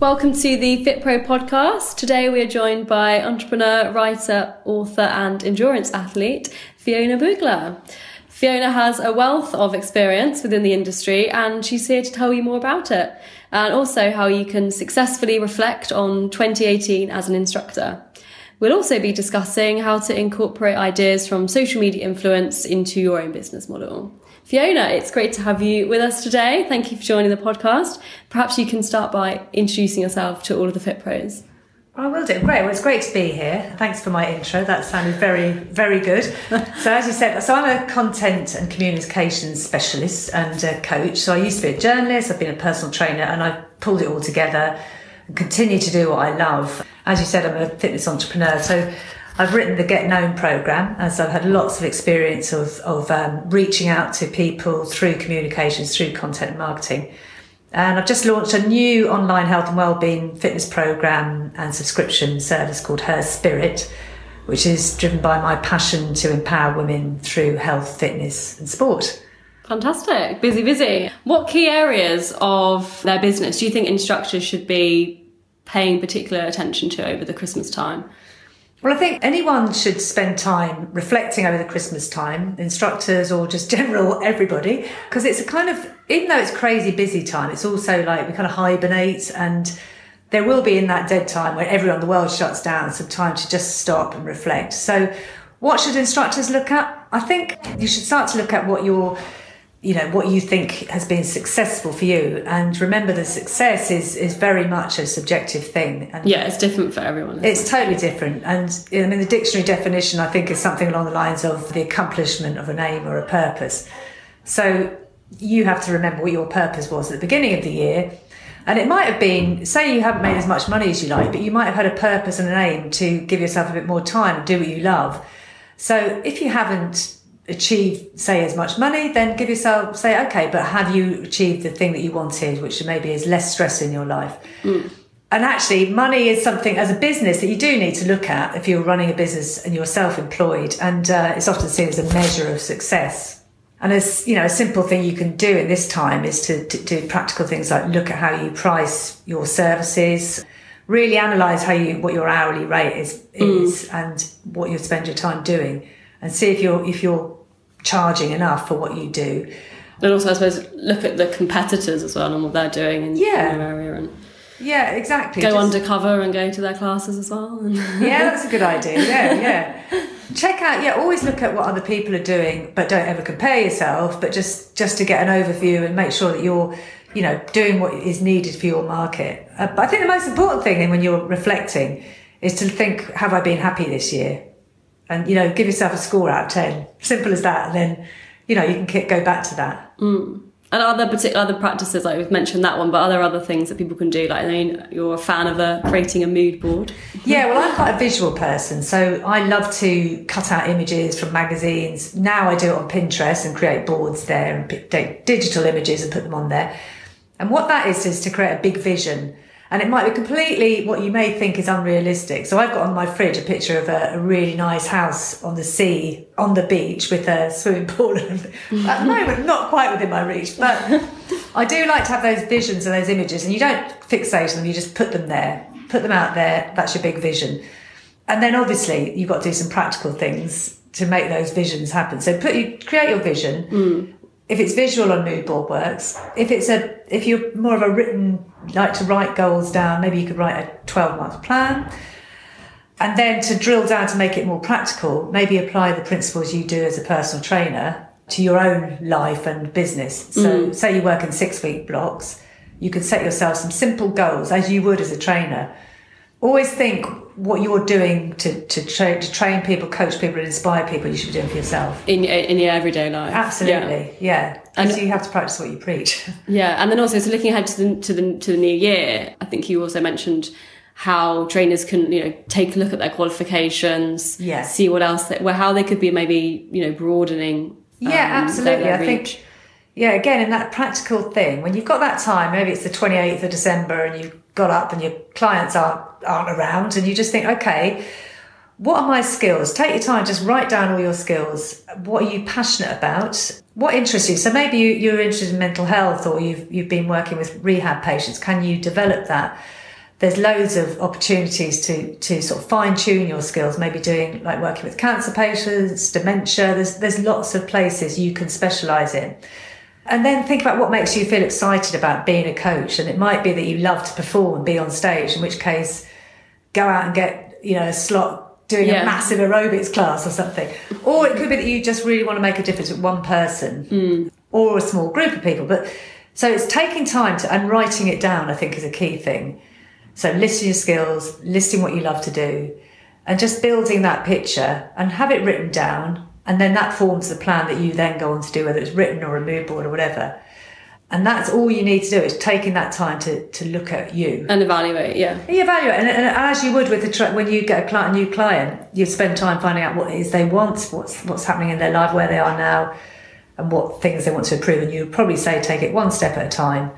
Welcome to the FitPro podcast. Today we are joined by entrepreneur, writer, author, and endurance athlete Fiona Bugler. Fiona has a wealth of experience within the industry and she's here to tell you more about it and also how you can successfully reflect on 2018 as an instructor. We'll also be discussing how to incorporate ideas from social media influence into your own business model. Fiona, it's great to have you with us today. Thank you for joining the podcast. Perhaps you can start by introducing yourself to all of the Fit Pros. I will do. Great. Well, it's great to be here. Thanks for my intro. That sounded very, very good. so, as you said, so I'm a content and communications specialist and a coach. So, I used to be a journalist, I've been a personal trainer, and I've pulled it all together and continue to do what I love. As you said, I'm a fitness entrepreneur. So, I've written the Get Known program as I've had lots of experience of, of um, reaching out to people through communications, through content marketing. And I've just launched a new online health and wellbeing fitness program and subscription service called Her Spirit, which is driven by my passion to empower women through health, fitness, and sport. Fantastic. Busy, busy. What key areas of their business do you think instructors should be paying particular attention to over the Christmas time? Well, I think anyone should spend time reflecting over the Christmas time, instructors or just general everybody, because it's a kind of, even though it's crazy busy time, it's also like we kind of hibernate and there will be in that dead time where everyone in the world shuts down some time to just stop and reflect. So what should instructors look at? I think you should start to look at what your you know what you think has been successful for you. And remember the success is is very much a subjective thing. And yeah it's different for everyone it's it? totally different. And i mean the dictionary definition i think is something along the lines of the accomplishment of an aim or a purpose. So you have to remember what your purpose was at the beginning of the year. And it might have been say you haven't made as much money as you like but you might have had a purpose and an aim to give yourself a bit more time and do what you love. So if you haven't achieve, say, as much money, then give yourself, say, okay, but have you achieved the thing that you wanted, which maybe is less stress in your life? Mm. And actually, money is something as a business that you do need to look at if you're running a business and you're self employed. And uh, it's often seen as a measure of success. And as you know, a simple thing you can do in this time is to, to do practical things like look at how you price your services, really analyze how you what your hourly rate is is mm. and what you spend your time doing and see if you're if you're charging enough for what you do. And also, I suppose, look at the competitors as well and what they're doing in, yeah. their area. And yeah, exactly. Go Just, undercover and go to their classes as well. yeah, that's a good idea. Yeah, yeah. Check out. Yeah, always look at what other people are doing, but don't ever compare yourself. But just just to get an overview and make sure that you're, you know, doing what is needed for your market. Uh, but I think the most important thing then when you're reflecting is to think: Have I been happy this year? And you know give yourself a score out of 10 simple as that. And then you know you can go back to that. Mm. and other particular other practices like we've mentioned that one but are there other things that people can do? Like i mean you're a fan of a, creating a mood board? Yeah well i'm quite a visual person so i love to cut out images from magazines. Now i do it on pinterest and create boards there and take digital images and put them on there. And what that is is to create a big vision and it might be completely what you may think is unrealistic. So I've got on my fridge a picture of a, a really nice house on the sea, on the beach with a swimming pool. At the moment, not quite within my reach, but I do like to have those visions and those images. And you don't fixate on them; you just put them there, put them out there. That's your big vision. And then obviously you've got to do some practical things to make those visions happen. So put you create your vision. Mm if it's visual on mood board works. If it's a if you're more of a written like to write goals down, maybe you could write a 12 month plan. And then to drill down to make it more practical, maybe apply the principles you do as a personal trainer to your own life and business. So mm. say you work in six week blocks, you could set yourself some simple goals as you would as a trainer. Always think what you're doing to, to, tra- to train people, coach people, and inspire people, you should be doing for yourself. In, in your everyday life. Absolutely, yeah. yeah. And so you have to practice what you preach. Yeah, and then also, so looking ahead to the, to the, to the new year, I think you also mentioned how trainers can you know take a look at their qualifications Yeah. see what else they, well how they could be maybe you know broadening Yeah, um, absolutely. their I think, yeah, again, in that practical thing, when you've got that time, maybe it's the 28th of December and you've got up and your clients aren't, aren't around and you just think, okay, what are my skills? Take your time, just write down all your skills. What are you passionate about? What interests you? So maybe you, you're interested in mental health or you've, you've been working with rehab patients. Can you develop that? There's loads of opportunities to, to sort of fine tune your skills, maybe doing like working with cancer patients, dementia. There's, there's lots of places you can specialize in. And then think about what makes you feel excited about being a coach. And it might be that you love to perform and be on stage, in which case go out and get, you know, a slot doing Yeah. a massive aerobics class or something. Or it could be that you just really want to make a difference with one person mm. or a small group of people. But so it's taking time to and writing it down, I think, is a key thing. So listing your skills, listing what you love to do, and just building that picture and have it written down. And then that forms the plan that you then go on to do, whether it's written or a mood board or whatever. And that's all you need to do is taking that time to, to look at you. and evaluate yeah You evaluate, and, and as you would with the tra- when you get a, client, a new client, you spend time finding out what it is they want, what's what's happening in their life, where they are now, and what things they want to improve. And you probably say take it one step at a time,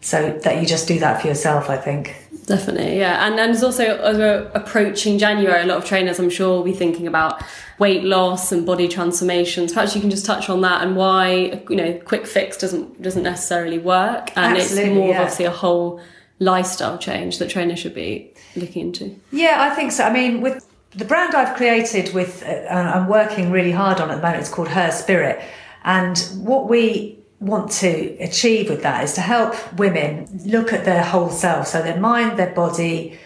so that you just do that for yourself. I think. Definitely, yeah. And and there's also as we're approaching January, a lot of trainers I'm sure will be thinking about weight loss and body transformations. Perhaps you can just touch on that and why you know quick fix doesn't doesn't necessarily work, and Absolutely, it's more of yeah. obviously a whole lifestyle change that trainers should be looking into. Yeah, I think so. I mean, with the brand I've created, with uh, I'm working really hard on at the moment. It's called Her Spirit, and what we want to achieve with that is to help women look at their whole self, so their mind, their body,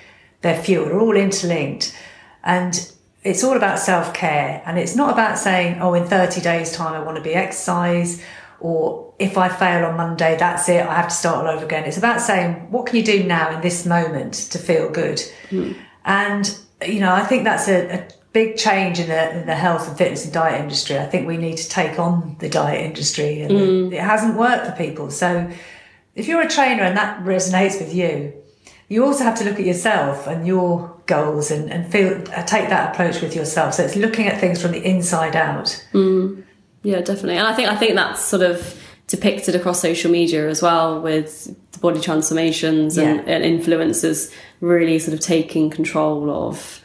their fuel are all interlinked, and it's all about self care. And it's not about saying, "Oh, in 30 days' time, I want to be exercise." Or if I fail on Monday, that's it. I have to start all over again. It's about saying, what can you do now in this moment to feel good? Hmm. And you know, I think that's a, a big change in the, in the health and fitness and diet industry. I think we need to take on the diet industry, and it, it hasn't worked for people. So, if you're a trainer and that resonates with you, you also have to look at yourself and your goals and, and feel uh, take that approach with yourself. So it's looking at things from the inside out. Yeah, definitely. And I think I think that's sort of depicted across social media as well with the body transformations and, Yeah. and influencers really sort of taking control of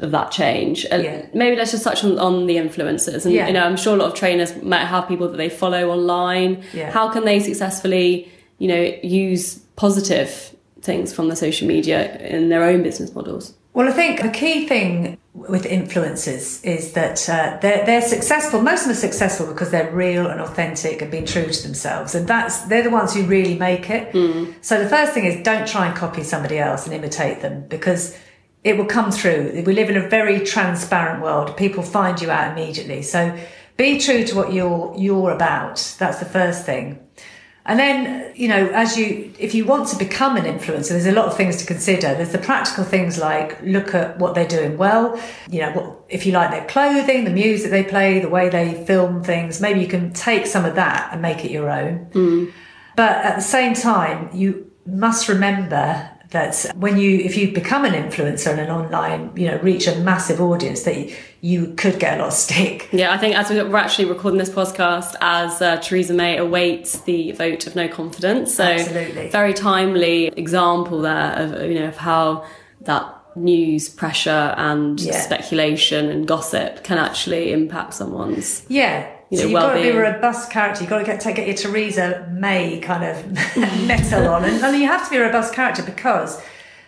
of that change. And Yeah. maybe let's just touch on, on the influencers. And Yeah. you know, I'm sure a lot of trainers might have people that they follow online. Yeah. How can they successfully, you know, use positive things from the social media in their own business models? Well, I think the key thing with influencers is that uh, they're, they're successful. Most of them are successful because they're real and authentic and being true to themselves. And that's, they're the ones who really make it. So the first thing is don't try and copy somebody else and imitate them because it will come through. We live in a very transparent world. People find you out immediately. So be true to what you're, you're about. That's the first thing. And then, you know, as you, if you want to become an influencer, there's a lot of things to consider. There's the practical things like look at what they're doing well. You know, what, if you like their clothing, the music they play, the way they film things, maybe you can take some of that and make it your own. Hmm. But at the same time, you must remember that when you, if you become an influencer and an online, you know, reach a massive audience, that you, you could get a lot of stick. Yeah, I think as we- we're actually recording this podcast, as uh, Theresa May awaits the vote of no confidence, so Absolutely. very timely example there of you know of how that news pressure and Yeah. speculation and gossip can actually impact someone's. Yeah. You so know, you've got to be a robust character. You've got to get, take, get your Theresa May kind of mettle on. And, and you have to be a robust character because,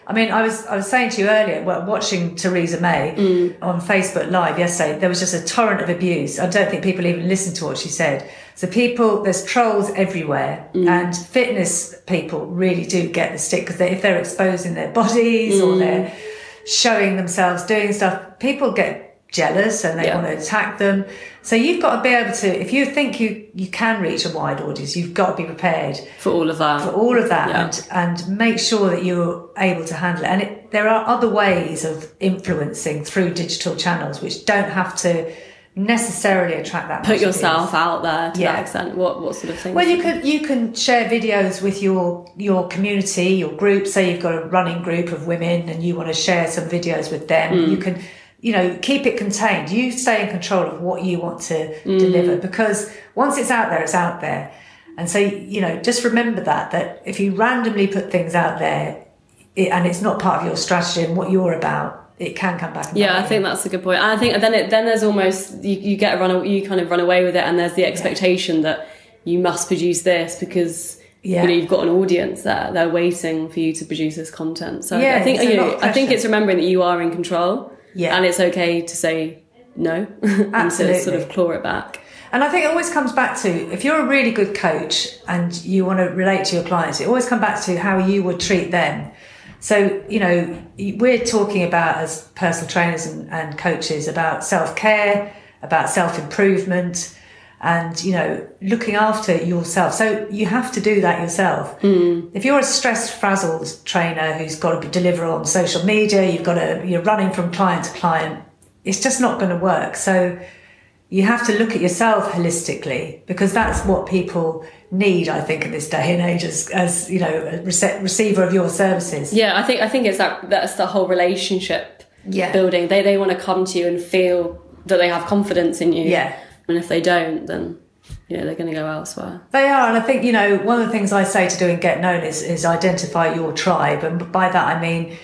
I mean, I was I was saying to you earlier, well, watching Theresa May Mm. on Facebook Live yesterday, there was just a torrent of abuse. I don't think people even listened to what she said. So people, there's trolls everywhere, Mm. and fitness people really do get the stick because they, if they're exposing their bodies Mm. or they're showing themselves doing stuff, people get jealous and they Yeah. want to attack them. So you've got to be able to, if you think you, you can reach a wide audience, you've got to be prepared For all of that, for all of that Yeah. and, and make sure that you're able to handle it. And it, there are other ways of influencing through digital channels, which don't have to necessarily attract that. Put yourself out there to Yeah. that extent. What what sort of things? Well, you could you can share videos with your your community, your group. Say you've got a running group of women, and you want to share some videos with them. Mm. You can, you know, keep it contained. You stay in control of what you want to Mm. deliver because once it's out there, it's out there. And so you know, just remember that that if you randomly put things out there, it, and it's not part of your strategy and what you're about, it can come back. And Yeah, I you. think that's a good point. And I think then it then there's almost you, you get a run you kind of run away with it, and there's the expectation that you must produce this because Yeah. you know you've got an audience there. They're waiting for you to produce this content. So Yeah, I think you know I think it's remembering that you are in control. Yeah. and it's okay to say no and to sort of claw it back. And I think it always comes back to if you're a really good coach and you want to relate to your clients, it always comes back to how you would treat them. So, you know, we're talking about as personal trainers and, and coaches about self care, about self improvement, and, you know, looking after yourself. So you have to do that yourself. Hmm. If you're a stressed, frazzled trainer who's got to deliver on social media, you've got to, you're running from client to client, it's just not going to work. So, you have to look at yourself holistically because that's what people need, I think, in this day and age as, as you know, a rece- receiver of your services. Yeah, I think I think it's that that's the whole relationship Yeah. building. They they want to come to you and feel that they have confidence in you. Yeah. And if they don't, then you know they're going to go elsewhere. They are, and I think, you know, one of the things I say to do and get known is, is identify your tribe. And by that, I mean,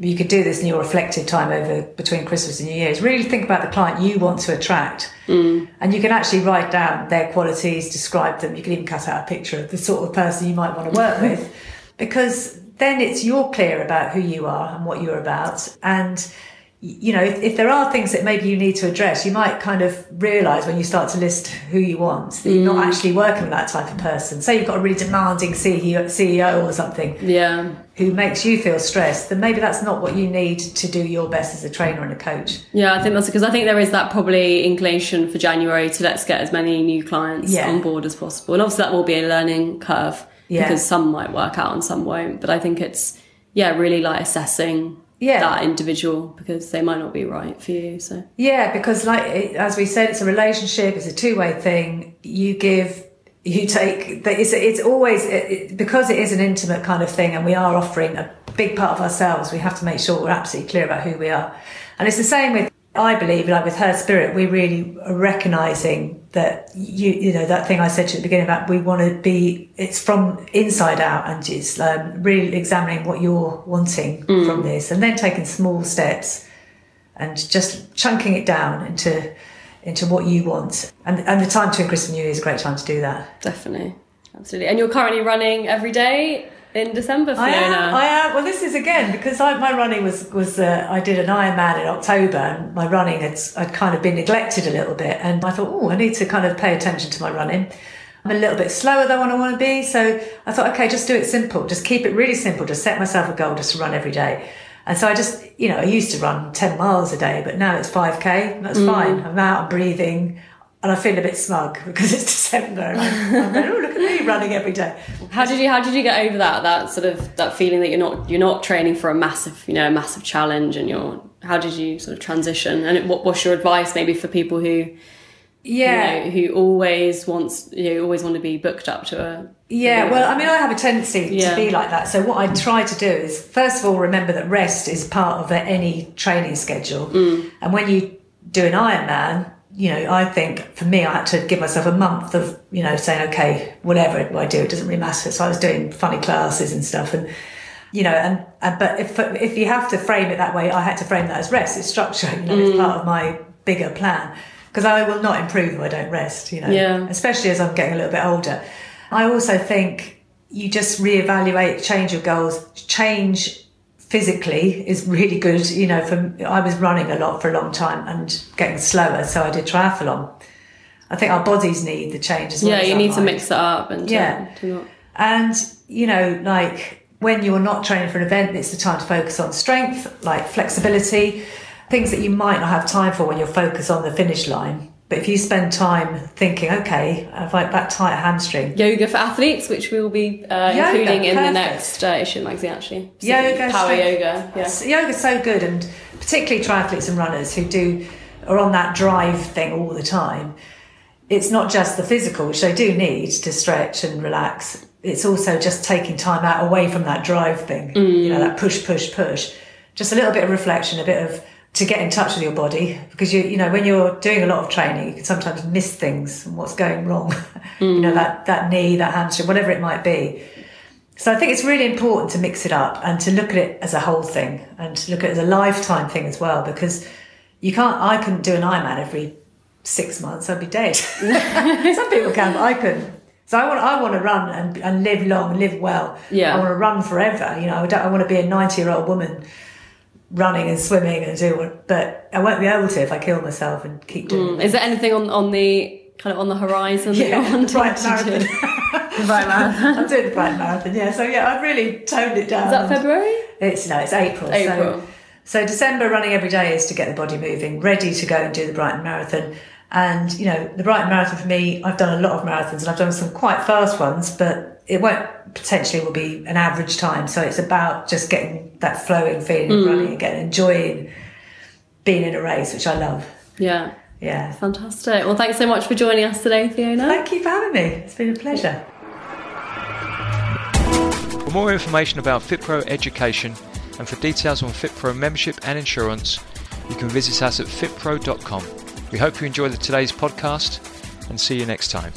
you could do this in your reflective time over between Christmas and New Year's. Really think about the client you want to attract. Mm. And you can actually write down their qualities, describe them. You can even cut out a picture of the sort of person you might want to work with because then it's you're clear about who you are and what you're about. And you know, if, if there are things that maybe you need to address, you might kind of realize when you start to list who you want that you're not mm. actually working with that type of person. Say you've got a really demanding CEO, CEO or something Yeah, who makes you feel stressed, then maybe that's not what you need to do your best as a trainer and a coach. yeah. I think that's because I think there is that probably inclination for January to let's get as many new clients Yeah. on board as possible, and obviously that will be a learning curve Yeah. because some might work out and some won't. But I think it's yeah, really like assessing Yeah. that individual because they might not be right for you. So Yeah, because like as we said, it's a relationship. It's a two-way thing. You give, you take. It's it's always it- because it is an intimate kind of thing, and we are offering a big part of ourselves. We have to make sure we're absolutely clear about who we are, and it's the same with. I believe, like with her spirit, we really are recognizing that you, you know, that thing I said to at the beginning about we want to be. It's from inside out, and it's um, really examining what you're wanting from this, and then taking small steps and just chunking it down into into what you want. And and the time Christmas and New Year is a great time to do that. definitely, absolutely. And you're currently running every day in December, Fiona. I am. I am. Well, this is again because I, my running was was uh, I did an Ironman in October, and my running had I'd kind of been neglected a little bit, and I thought, oh, I need to kind of pay attention to my running. I'm a little bit slower than what I want to be, so I thought, okay, just do it simple, just keep it really simple, just set myself a goal just to run every day. And so I just, you know, I used to run 10 miles a day, but now it's 5k. That's fine. I'm out, I'm breathing, and I feel a bit smug because it's December. And I'm, oh, look at me running every day. How did you how did you get over that that sort of that feeling that you're not you're not training for a massive you know a massive challenge and you're how did you sort of transition and it, what what's your advice maybe for people who Yeah. you know, who always wants you know, always want to be booked up to a Yeah, well, I mean, I have a tendency Yeah. to be like that. So, what I try to do is, first of all, remember that rest is part of any training schedule. Mm. And when you do an Ironman, you know, I think for me, I had to give myself a month of, you know, saying, okay, whatever I do, it doesn't really matter. So, I was doing funny classes and stuff. And, you know, and, and but if if you have to frame it that way, I had to frame that as rest. It's structure, you know, it's mm. part of my bigger plan. Because I will not improve if I don't rest, you know, Yeah. especially as I'm getting a little bit older. I also think you just reevaluate, change your goals, change physically is really good. You know, for I was running a lot for a long time and getting slower, so I did triathlon. I think our bodies need the change as well. yeah as you need to mix it up and to- Yeah. to not And, you know, like when you're not training for an event, it's the time to focus on strength, like flexibility, things that you might not have time for when you're focused on the finish line. But if you spend time thinking, okay, I've like that tight hamstring. yoga for athletes which we will be uh, Yoga, including in the next uh, issue magazine actually Yoga, power strength. yoga yeah Yoga's so good, and particularly triathletes and runners who do are on that drive thing all the time, it's not just the physical, which they do need to stretch and relax. It's also just taking time out away from that drive thing, mm. you know, that push, push, push. Just a little bit of reflection, a bit of to get in touch with your body because you you know when you're doing a lot of training you can sometimes miss things and what's going wrong. Mm. you know that that knee that hamstring whatever it might be. So I think it's really important to mix it up and to look at it as a whole thing and to look at it as a lifetime thing as well because you can't I couldn't do an Ironman every six months I'd be dead. Some people can but I couldn't. So I want I want to run and, and live long live well. Yeah. I want to run forever you know I, don't, I want to be a 90 year old woman running and swimming and doing but I won't be able to if I kill myself and keep doing mm. Is there anything on, on the kind of on the horizon yeah, that Brighton marathon. do? the right marathon. I'm doing the Brighton Marathon, yeah. So yeah, I've really toned it down. Is that February? It's no, it's April. April. So, so December running every day is to get the body moving, ready to go and do the Brighton Marathon. And you know, the Brighton Marathon for me, I've done a lot of marathons and I've done some quite fast ones, but it won't potentially will be an average time. So it's about just getting that flowing feeling Mm. of running again, enjoying being in a race, which I love. Yeah. Yeah. Fantastic. Well, thanks so much for joining us today, Fiona. Thank you for having me. It's been a pleasure. For more information about FitPro education and for details on FitPro membership and insurance, you can visit us at fitpro.com. We hope you enjoyed today's podcast and see you next time.